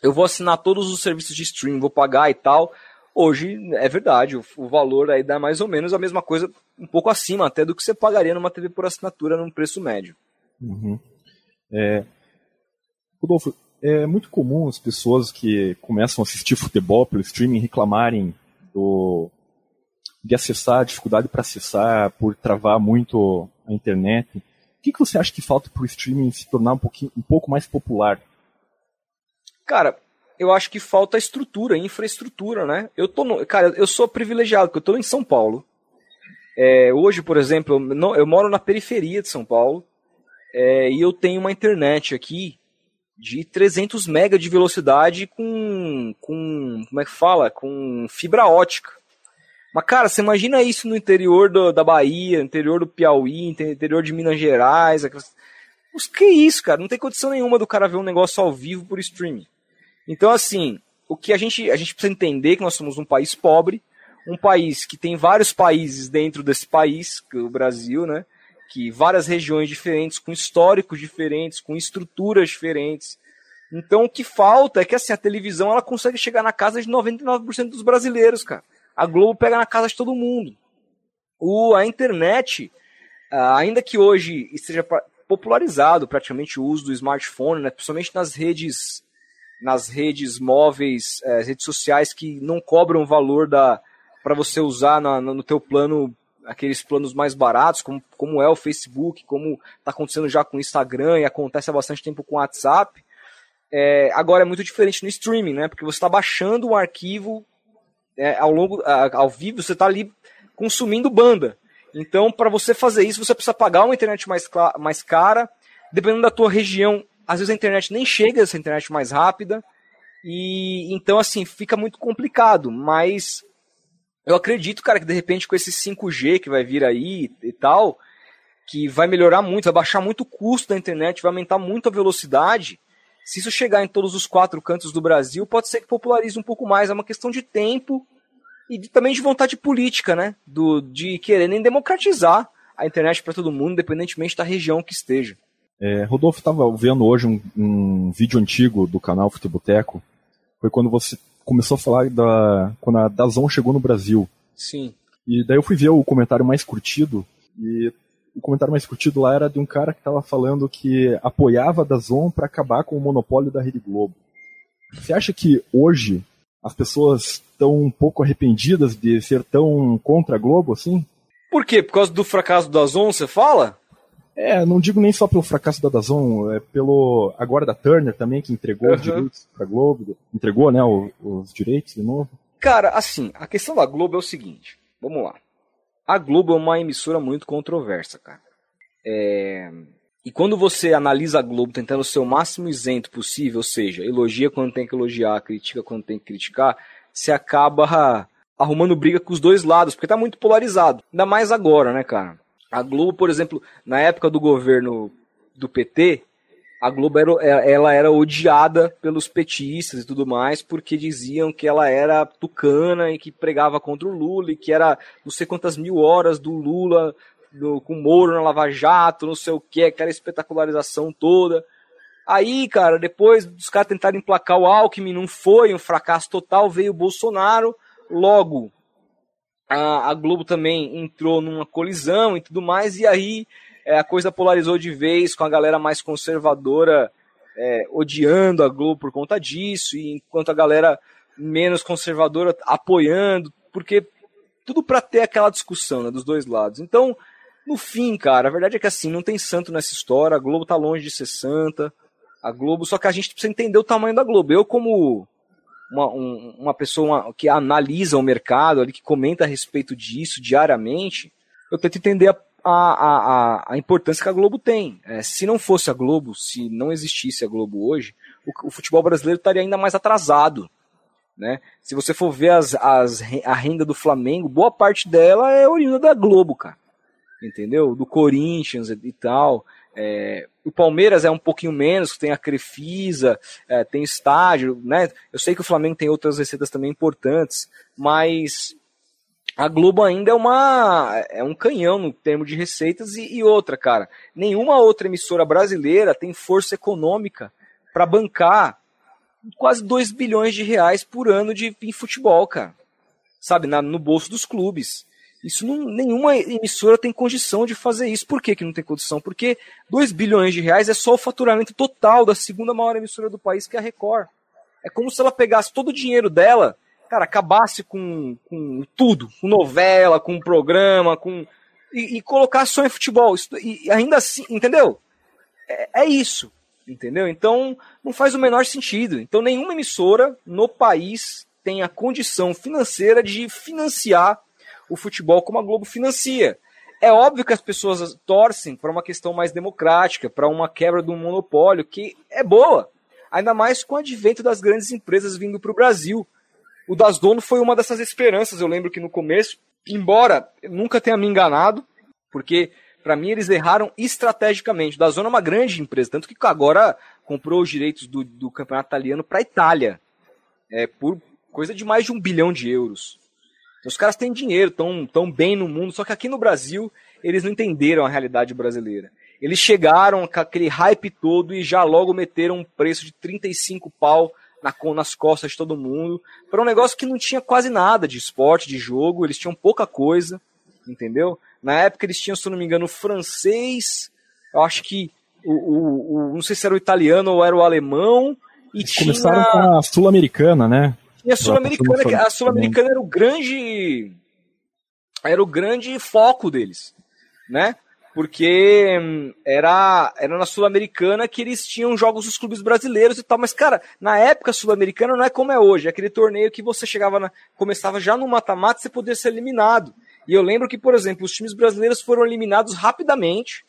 eu vou assinar todos os serviços de stream, vou pagar e tal, hoje é verdade, o, o, valor aí dá mais ou menos a mesma coisa, um pouco acima até do que você pagaria numa TV por assinatura num preço médio. Uhum. É, Rodolfo, é muito comum as pessoas que começam a assistir futebol pelo streaming reclamarem do, de acessar, dificuldade para acessar, por travar muito a internet. O que, que você acha que falta para o streaming se tornar um, pouquinho, um pouco mais popular? Cara, eu acho que falta estrutura, infraestrutura, né? Eu tô no, cara, eu sou privilegiado, porque eu estou em São Paulo. É, hoje, por exemplo, eu, não, eu, moro na periferia de São Paulo é, e eu tenho uma internet aqui de 300 MB de velocidade com, com. Como é que fala? Com fibra ótica. Mas, cara, você imagina isso no interior do, da Bahia, interior do Piauí, interior de Minas Gerais. Aquelas... Mas que isso, cara? Não tem condição nenhuma do cara ver um negócio ao vivo por streaming. Então, assim, o que a gente, a gente precisa entender é que nós somos um país pobre, um país que tem vários países dentro desse país, que é o Brasil, né? que várias regiões diferentes, com históricos diferentes, com estruturas diferentes. Então o que falta é que assim, a televisão ela consegue chegar na casa de 99% dos brasileiros, cara. A Globo pega na casa de todo mundo. O, a internet, ah, ainda que hoje esteja popularizado praticamente o uso do smartphone, né, principalmente nas redes nas redes móveis, eh, redes sociais que não cobram valor da para você usar na, no teu plano aqueles planos mais baratos, como, como é o Facebook, como está acontecendo já com o Instagram e acontece há bastante tempo com o WhatsApp. É, agora é muito diferente no streaming, né? Porque você está baixando um arquivo é, ao longo, ao vivo, você está ali consumindo banda. Então, para você fazer isso, você precisa pagar uma internet mais, mais cara. Dependendo da tua região, às vezes a internet nem chega, essa internet mais rápida. E então, assim, fica muito complicado. Mas eu acredito, cara, que de repente com esse 5G que vai vir aí e tal, que vai melhorar muito, vai baixar muito o custo da internet, vai aumentar muito a velocidade. Se isso chegar em todos os quatro cantos do Brasil, pode ser que popularize um pouco mais. É uma questão de tempo e de, também de vontade política, né? Do, de quererem democratizar a internet para todo mundo, independentemente da região que esteja. É, Rodolfo estava vendo hoje um, um, vídeo antigo do canal Futeboteco. Foi quando você começou a falar da quando a Dazon chegou no Brasil. Sim. E daí eu fui ver o comentário mais curtido e o comentário mais curtido lá era de um cara que estava falando que apoiava a Dazon para acabar com o monopólio da Rede Globo. Você acha que hoje as pessoas estão um pouco arrependidas de ser tão contra a Globo assim? Por quê? Por causa do fracasso da Dazon, você fala? É, não digo nem só pelo fracasso da Dazon, é pelo agora da Turner também, que entregou uhum. os direitos pra Globo, entregou, né, os, os direitos de novo. Cara, assim, a questão da Globo é o seguinte, vamos lá. A Globo é uma emissora muito controversa, cara. É... E quando você analisa a Globo tentando ser o máximo isento possível, ou seja, elogia quando tem que elogiar, critica quando tem que criticar, você acaba arrumando briga com os dois lados, porque tá muito polarizado. Ainda mais agora, né, cara? A Globo, por exemplo, na época do governo do PT, a Globo era, é, ela era odiada pelos petistas e tudo mais, porque diziam que ela era tucana e que pregava contra o Lula e que era não sei quantas mil horas do Lula do, com Moro na Lava Jato, não sei o que, aquela espetacularização toda. Aí, cara, depois dos caras tentarem emplacar o Alckmin, não foi, um fracasso total, veio o Bolsonaro, logo a, a Globo também entrou numa colisão e tudo mais, e aí é, a coisa polarizou de vez com a galera mais conservadora é, odiando a Globo por conta disso, e enquanto a galera menos conservadora apoiando, porque tudo para ter aquela discussão né, dos dois lados. Então, no fim, cara, a verdade é que assim, não tem santo nessa história, a Globo tá longe de ser santa, a Globo, só que a gente precisa entender o tamanho da Globo. Eu, como uma, um, uma pessoa que analisa o mercado, ali, que comenta a respeito disso diariamente, eu tento entender a, a, a, a importância que a Globo tem. É, se não fosse a Globo, se não existisse a Globo hoje, o, o futebol brasileiro estaria ainda mais atrasado. Né? Se você for ver as, as, a renda do Flamengo, boa parte dela é oriunda da Globo, cara. Entendeu? Do Corinthians e tal. É, o Palmeiras é um pouquinho menos, tem a Crefisa, é, tem estádio, né? Eu sei que o Flamengo tem outras receitas também importantes, mas a Globo ainda é uma é um canhão no termo de receitas e, e outra, cara. Nenhuma outra emissora brasileira tem força econômica para bancar quase 2 bilhões de reais por ano de em futebol, cara. Sabe, na, no bolso dos clubes. Isso não, nenhuma emissora tem condição de fazer isso. Por que, que não tem condição? Porque 2 bilhões de reais é só o faturamento total da segunda maior emissora do país, que é a Record. É como se ela pegasse todo o dinheiro dela, cara, acabasse com, com tudo, com novela, com programa, com. E, e colocasse só em futebol. Isso, e ainda assim, entendeu? É, é isso. Entendeu? Então, não faz o menor sentido. Então, nenhuma emissora no país tem a condição financeira de financiar o futebol como a Globo financia. É óbvio que as pessoas torcem para uma questão mais democrática, para uma quebra do monopólio, que é boa. Ainda mais com o advento das grandes empresas vindo para o Brasil. O Das Dono foi uma dessas esperanças, eu lembro que no começo, embora nunca tenha me enganado, porque para mim eles erraram estrategicamente. O Das Dono é uma grande empresa, tanto que agora comprou os direitos do, do campeonato italiano para a Itália, é, por coisa de mais de um bilhão de euros. Os caras têm dinheiro, estão tão bem no mundo, só que aqui no Brasil eles não entenderam a realidade brasileira. Eles chegaram com aquele hype todo e já logo meteram um preço de 35 pau na, nas costas de todo mundo, para um negócio que não tinha quase nada de esporte, de jogo, eles tinham pouca coisa, entendeu? Na época eles tinham, se não me engano, francês, eu acho que o, o, o não sei se era o italiano ou era o alemão, e eles tinha... Começaram com a Sul-Americana, né? E a Sul-Americana, a Sul-Americana era o grande era o grande foco deles, né? Porque hum, era, era na Sul-Americana que eles tinham jogos dos clubes brasileiros e tal, mas cara, na época Sul-Americana não é como é hoje, é aquele torneio que você chegava na, começava já no mata-mata e você podia ser eliminado. E eu lembro que, por exemplo, os times brasileiros foram eliminados rapidamente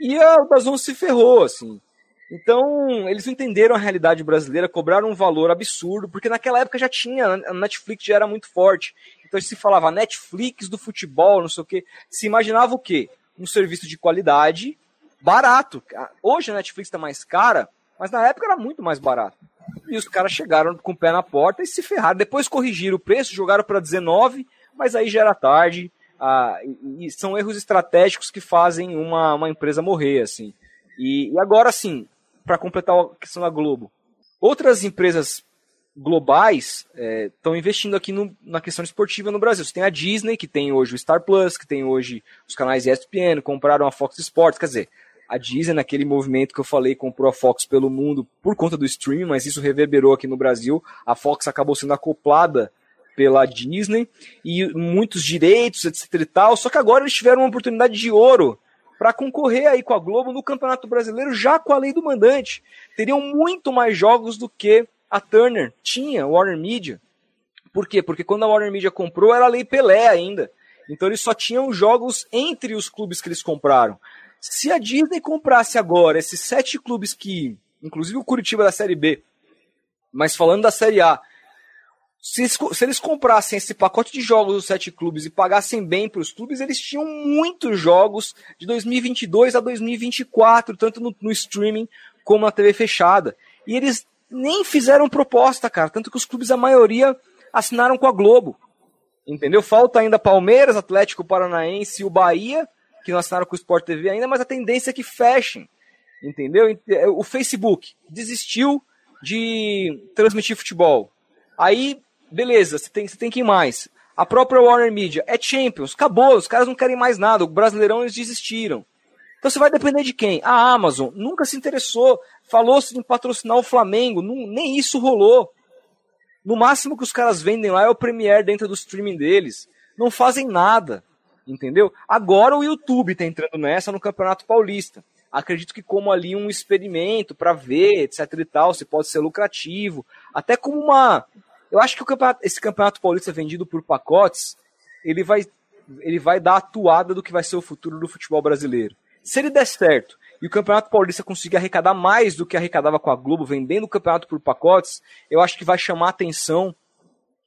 e a, o Dazon se ferrou, assim. Então, eles entenderam a realidade brasileira, cobraram um valor absurdo, porque naquela época já tinha, a Netflix já era muito forte. Então se falava Netflix do futebol, não sei o quê. Se imaginava o quê? Um serviço de qualidade, barato. Hoje a Netflix está mais cara, mas na época era muito mais barato. E os caras chegaram com o pé na porta e se ferraram. Depois corrigiram o preço, jogaram para 19, mas aí já era tarde. Ah, e, são erros estratégicos que fazem uma, uma empresa morrer, assim. E, e agora, sim, para completar a questão da Globo. Outras empresas globais estão é, investindo aqui no, na questão esportiva no Brasil. Você tem a Disney, que tem hoje o Star Plus, que tem hoje os canais ESPN, compraram a Fox Sports, quer dizer, a Disney, naquele movimento que eu falei, comprou a Fox pelo mundo por conta do streaming, mas isso reverberou aqui no Brasil. A Fox acabou sendo acoplada pela Disney e muitos direitos, etc e tal. Só que agora eles tiveram uma oportunidade de ouro para concorrer aí com a Globo no Campeonato Brasileiro já com a lei do mandante. Teriam muito mais jogos do que a Turner tinha, Warner Media. Por quê? Porque quando a Warner Media comprou era a lei Pelé ainda. Então eles só tinham jogos entre os clubes que eles compraram. Se a Disney comprasse agora esses sete clubes que, inclusive o Curitiba da Série B, mas falando da Série A, se, se eles comprassem esse pacote de jogos dos sete clubes e pagassem bem para os clubes, eles tinham muitos jogos de 2022 a 2024, tanto no, no streaming como na TV fechada. E eles nem fizeram proposta, cara. Tanto que os clubes, a maioria, assinaram com a Globo. Entendeu? Falta ainda Palmeiras, Atlético Paranaense e o Bahia, que não assinaram com o Sport TV ainda, mas a tendência é que fechem. Entendeu? O Facebook desistiu de transmitir futebol. Aí Beleza, você tem, você tem quem mais? A própria Warner Media é Champions, acabou, os caras não querem mais nada, o Brasileirão eles desistiram. Então você vai depender de quem? A Amazon nunca se interessou, falou-se em patrocinar o Flamengo, não, nem isso rolou. No máximo que os caras vendem lá é o Premiere dentro do streaming deles. Não fazem nada, entendeu? Agora o YouTube está entrando nessa no Campeonato Paulista. Acredito que como ali um experimento para ver, etc e tal, se pode ser lucrativo, até como uma eu acho que campeonato, esse campeonato paulista vendido por pacotes, ele vai, ele vai dar a atuada do que vai ser o futuro do futebol brasileiro. Se ele der certo e o campeonato paulista conseguir arrecadar mais do que arrecadava com a Globo vendendo o campeonato por pacotes, eu acho que vai chamar a atenção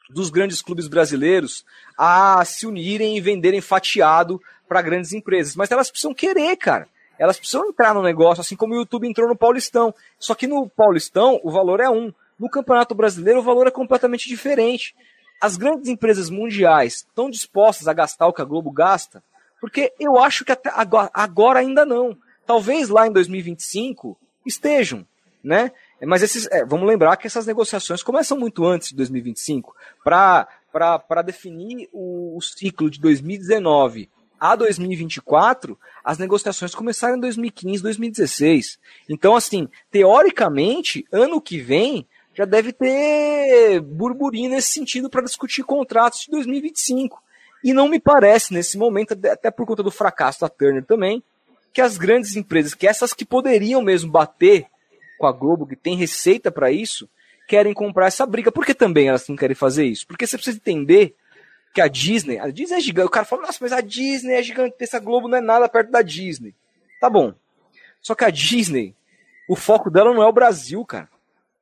dos grandes clubes brasileiros a se unirem e venderem fatiado para grandes empresas. Mas elas precisam querer, cara. Elas precisam entrar no negócio, assim como o YouTube entrou no Paulistão. Só que no Paulistão o valor é um. No Campeonato Brasileiro, o valor é completamente diferente. As grandes empresas mundiais estão dispostas a gastar o que a Globo gasta? Porque eu acho que até agora, ainda não. Talvez lá em 2025 estejam, né? Mas esses, é, vamos lembrar que essas negociações começam muito antes de 2025 para definir o, o, ciclo de 2019 a 2024. As negociações começaram em 2015, 2016. Então, assim, teoricamente, ano que vem já deve ter burburinho nesse sentido para discutir contratos de 2025. E não me parece, nesse momento, até por conta do fracasso da Turner também, que as grandes empresas, que essas que poderiam mesmo bater com a Globo, que tem receita para isso, querem comprar essa briga. Por que também elas não querem fazer isso? Porque você precisa entender que a Disney, a Disney é gigante. O cara fala, nossa, mas a Disney é gigante, essa Globo não é nada perto da Disney. Tá bom. Só que a Disney, o foco dela não é o Brasil, cara.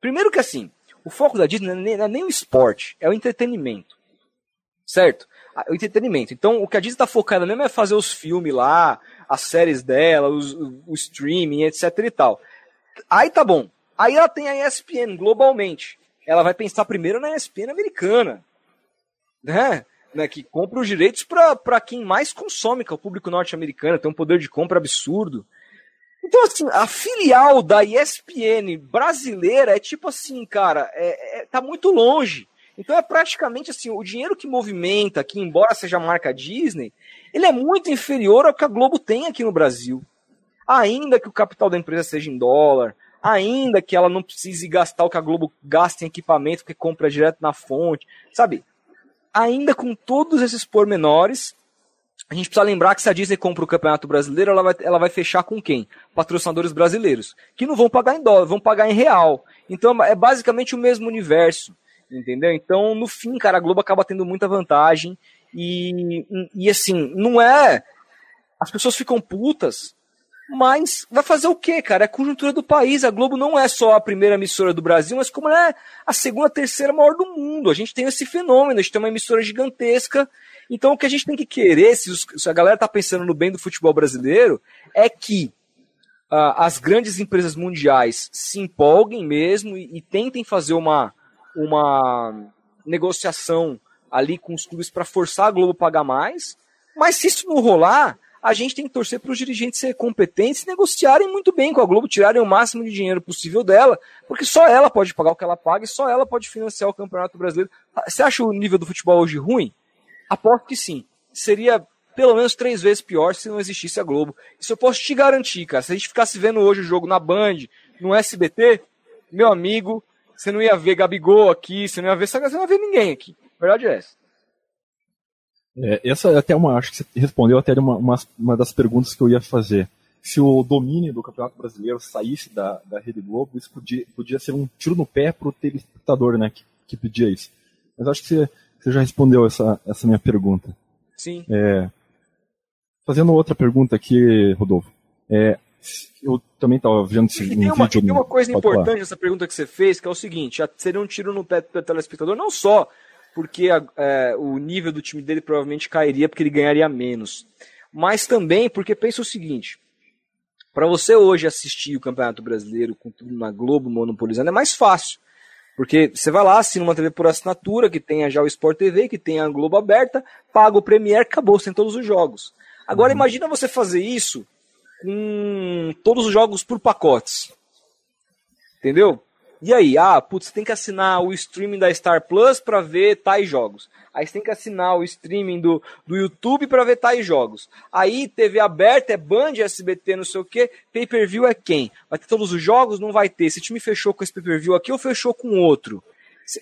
Primeiro que assim, o foco da Disney não é nem, o esporte, é o entretenimento. Certo? O entretenimento. Então, o que a Disney está focada mesmo é fazer os filmes lá, as séries dela, os, o streaming, etc e tal. Aí tá bom. Aí ela tem a ESPN globalmente. Ela vai pensar primeiro na ESPN americana. Né? né? Que compra os direitos para quem mais consome, que é o público norte-americano. Tem um poder de compra absurdo. Então, assim, a filial da ESPN brasileira é tipo assim, cara, é, é, tá muito longe. Então é praticamente assim, o dinheiro que movimenta aqui, embora seja a marca Disney, ele é muito inferior ao que a Globo tem aqui no Brasil. Ainda que o capital da empresa seja em dólar, ainda que ela não precise gastar o que a Globo gasta em equipamento, porque compra direto na fonte, sabe? Ainda com todos esses pormenores, a gente precisa lembrar que se a Disney compra o Campeonato Brasileiro, ela vai, ela vai fechar com quem? Patrocinadores brasileiros, que não vão pagar em dólar, vão pagar em real. Então é basicamente o mesmo universo, entendeu? Então, no fim, cara, a Globo acaba tendo muita vantagem e, e assim, não é. As pessoas ficam putas, mas vai fazer o quê, cara? É a conjuntura do país. A Globo não é só a primeira emissora do Brasil, mas como é a segunda, terceira maior do mundo. A gente tem esse fenômeno, a gente tem uma emissora gigantesca então, o que a gente tem que querer, se, os, se a galera está pensando no bem do futebol brasileiro, é que uh, as grandes empresas mundiais se empolguem mesmo e, e tentem fazer uma, uma negociação ali com os clubes para forçar a Globo a pagar mais. Mas se isso não rolar, a gente tem que torcer para os dirigentes serem competentes e negociarem muito bem com a Globo, tirarem o máximo de dinheiro possível dela, porque só ela pode pagar o que ela paga e só ela pode financiar o Campeonato Brasileiro. Você acha o nível do futebol hoje ruim? Aposto que sim. Seria pelo menos três vezes pior se não existisse a Globo. Isso eu posso te garantir, cara. Se a gente ficasse vendo hoje o jogo na Band, no SBT, meu amigo, você não ia ver Gabigol aqui, você não ia ver, você não ia ver ninguém aqui. A verdade é essa. É, essa é até uma, acho que você respondeu até uma, uma, uma, das perguntas que eu ia fazer. Se o domínio do Campeonato Brasileiro saísse da, da Rede Globo, isso podia, podia ser um tiro no pé para o telespectador, né, que, que pedia isso. Mas acho que você você já respondeu essa, essa minha pergunta. Sim. É, fazendo outra pergunta aqui, Rodolfo. É, eu também estava vendo esse e tem, uma, vídeo tem uma coisa importante nessa pergunta que você fez, que é o seguinte: seria um tiro no pé do telespectador, não só porque a, é, o nível do time dele provavelmente cairia porque ele ganharia menos, mas também porque pensa o seguinte: para você hoje assistir o Campeonato Brasileiro com tudo na Globo monopolizando é mais fácil. Porque você vai lá, assina uma TV por assinatura, que tenha já o Sport TV, que tenha a Globo aberta, paga o Premiere, acabou, sem todos os jogos. Agora uhum. imagina você fazer isso com todos os jogos por pacotes. Entendeu? E aí, ah, putz, você tem que assinar o streaming da Star Plus para ver tais jogos. Aí você tem que assinar o streaming do, do YouTube para ver tais jogos. Aí TV aberta é Band, SBT, não sei o que. Pay-per-view é quem? Vai ter todos os jogos? Não vai ter. Esse time fechou com esse pay-per-view aqui ou fechou com outro?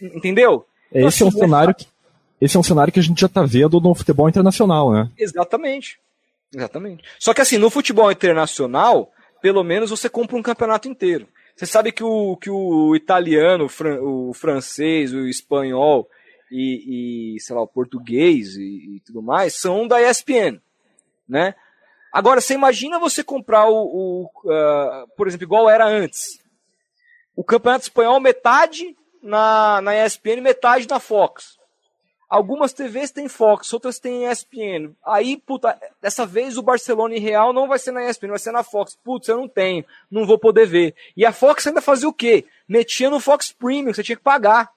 Entendeu? Então, esse então, é um assim, cenário que esse é um cenário que a gente já está vendo no futebol internacional, né? Exatamente. Exatamente. Só que assim, no futebol internacional, pelo menos você compra um campeonato inteiro. Você sabe que o, que o italiano, o francês, o espanhol e, e sei lá, o português e, e, tudo mais são da ESPN, né? Agora, você imagina você comprar o, o uh, por exemplo, igual era antes. O campeonato espanhol metade na, na ESPN, metade na Fox. Algumas TVs têm Fox, outras têm ESPN. Aí, puta, dessa vez o Barcelona e Real não vai ser na ESPN, vai ser na Fox. Putz, eu não tenho, não vou poder ver. E a Fox ainda fazia o quê? Metia no Fox Premium, você tinha que pagar.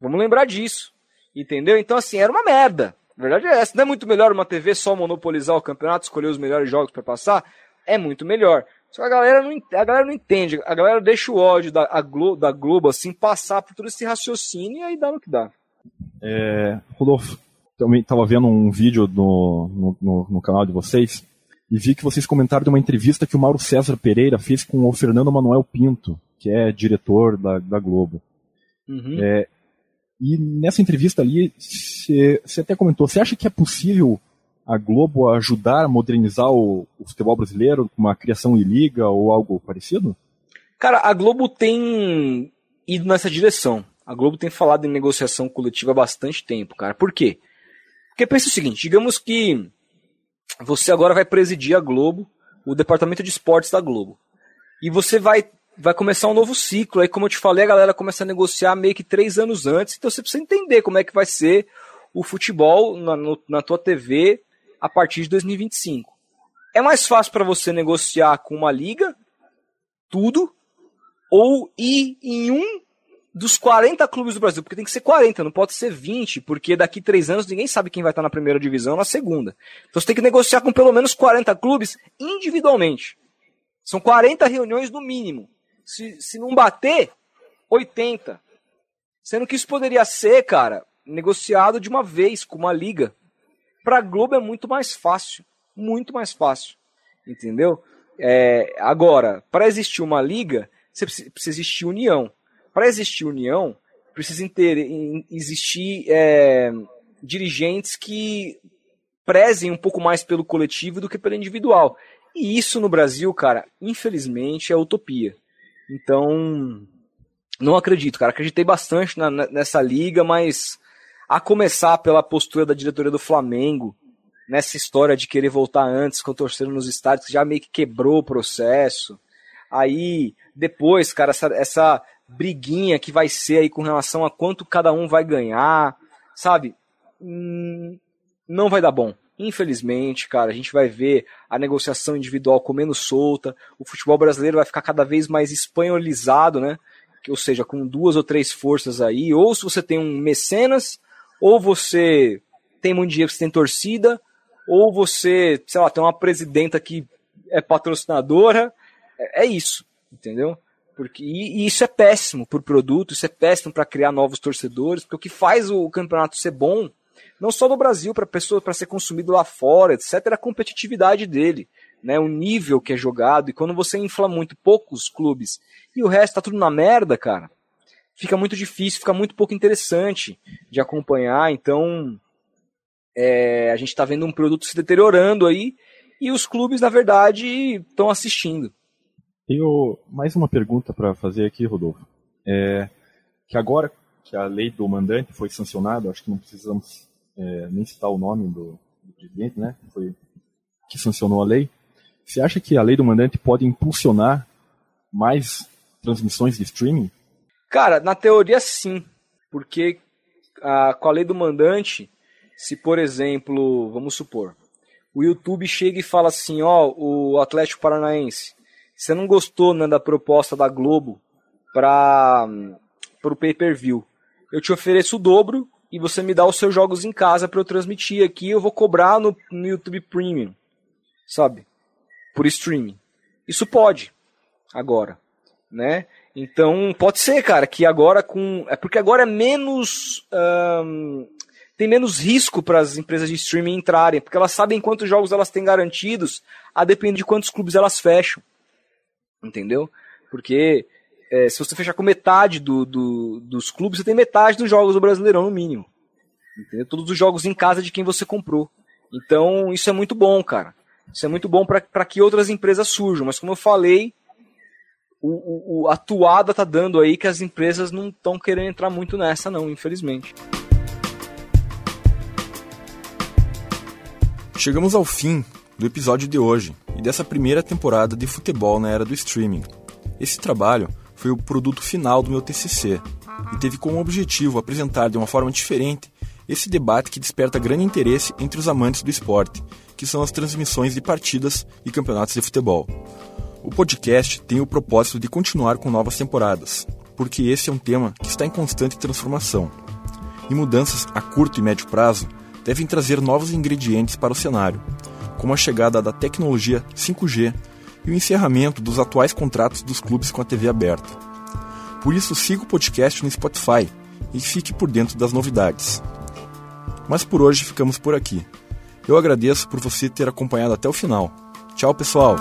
Vamos lembrar disso. Entendeu? Então, assim, era uma merda. A verdade é essa. Não é muito melhor uma TV só monopolizar o campeonato, escolher os melhores jogos para passar? É muito melhor. Só que a galera não, a galera não entende. A galera deixa o ódio da, Globo, da Globo assim passar por todo esse raciocínio e aí dá no que dá. É, Rodolfo, também estava vendo um vídeo no, no, no, canal de vocês e vi que vocês comentaram de uma entrevista que o Mauro César Pereira fez com o Fernando Manuel Pinto, que é diretor da, da Globo. Uhum. É, e nessa entrevista ali, você até comentou, você acha que é possível a Globo ajudar a modernizar o, o futebol brasileiro com uma criação de liga ou algo parecido? Cara, a Globo tem ido nessa direção. A Globo tem falado em negociação coletiva há bastante tempo, cara. Por quê? Porque pensa o seguinte, digamos que você agora vai presidir a Globo, o departamento de esportes da Globo. E você vai, vai começar um novo ciclo. Aí, como eu te falei, a galera começa a negociar meio que três anos antes. Então você precisa entender como é que vai ser o futebol na, no, na tua TV a partir de 2025. É mais fácil para você negociar com uma liga, tudo, ou ir em um dos 40 clubes do Brasil, porque tem que ser 40, não pode ser 20, porque daqui três anos ninguém sabe quem vai estar na primeira divisão ou na segunda. Então você tem que negociar com pelo menos 40 clubes individualmente. São 40 reuniões no mínimo. Se, se não bater, 80. Sendo que isso poderia ser, cara, negociado de uma vez com uma liga. Para Globo é muito mais fácil. Muito mais fácil. Entendeu? É, agora, para existir uma liga, precisa, precisa existir união para existir união, precisa ter, existir é, dirigentes que prezem um pouco mais pelo coletivo do que pelo individual. E isso no Brasil, cara, infelizmente é utopia. Então, não acredito, cara. Acreditei bastante na, nessa liga, mas a começar pela postura da diretoria do Flamengo, nessa história de querer voltar antes com o torcedor nos estádios, que já meio que quebrou o processo. Aí, depois, cara, essa, essa briguinha que vai ser aí com relação a quanto cada um vai ganhar, sabe? Hum, não vai dar bom. Infelizmente, cara, a gente vai ver a negociação individual comendo solta. O futebol brasileiro vai ficar cada vez mais espanholizado, né? Ou seja, com duas ou três forças aí. Ou se você tem um mecenas, ou você tem muito dinheiro, você tem torcida, ou você, sei lá, tem uma presidenta que é patrocinadora. É, é isso, entendeu? Porque, e, e isso é péssimo para o produto, isso é péssimo para criar novos torcedores, porque o que faz o campeonato ser bom, não só no Brasil, para pessoa para ser consumido lá fora, etc., é a competitividade dele, né, o nível que é jogado, e quando você infla muito poucos clubes e o resto tá tudo na merda, cara, fica muito difícil, fica muito pouco interessante de acompanhar, então é, a gente está vendo um produto se deteriorando aí, e os clubes, na verdade, estão assistindo. Tenho mais uma pergunta para fazer aqui, Rodolfo. É, que agora que a lei do mandante foi sancionada, acho que não precisamos é, nem citar o nome do, do presidente, né, que, foi, que sancionou a lei, você acha que a lei do mandante pode impulsionar mais transmissões de streaming? Cara, na teoria sim, porque a, com a lei do mandante, se por exemplo, vamos supor, o YouTube chega e fala assim, ó, o Atlético Paranaense, você não gostou né, da proposta da Globo para o pay-per-view, eu te ofereço o dobro e você me dá os seus jogos em casa para eu transmitir aqui, eu vou cobrar no, no YouTube Premium, sabe? Por streaming. Isso pode, agora, né? Então, pode ser, cara, que agora com. É porque agora é menos. Tem menos risco para as empresas de streaming entrarem, porque elas sabem quantos jogos elas têm garantidos, a depender de quantos clubes elas fecham. Entendeu? Porque é, se você fechar com metade do, do, dos clubes, você tem metade dos jogos do Brasileirão, no mínimo. Entendeu? Todos os jogos em casa de quem você comprou. Então, isso é muito bom, cara. Isso é muito bom para que outras empresas surjam. Mas, como eu falei, o, o, a toada tá dando aí que as empresas não estão querendo entrar muito nessa, não, infelizmente. Chegamos ao fim do episódio de hoje e dessa primeira temporada de futebol na era do streaming. Esse trabalho foi o produto final do meu TCC e teve como objetivo apresentar de uma forma diferente esse debate que desperta grande interesse entre os amantes do esporte, que são as transmissões de partidas e campeonatos de futebol. O podcast tem o propósito de continuar com novas temporadas, porque esse é um tema que está em constante transformação. E mudanças a curto e médio prazo devem trazer novos ingredientes para o cenário, como a chegada da tecnologia 5G e o encerramento dos atuais contratos dos clubes com a TV aberta. Por isso, siga o podcast no Spotify e fique por dentro das novidades. Mas por hoje ficamos por aqui. Eu agradeço por você ter acompanhado até o final. Tchau, pessoal!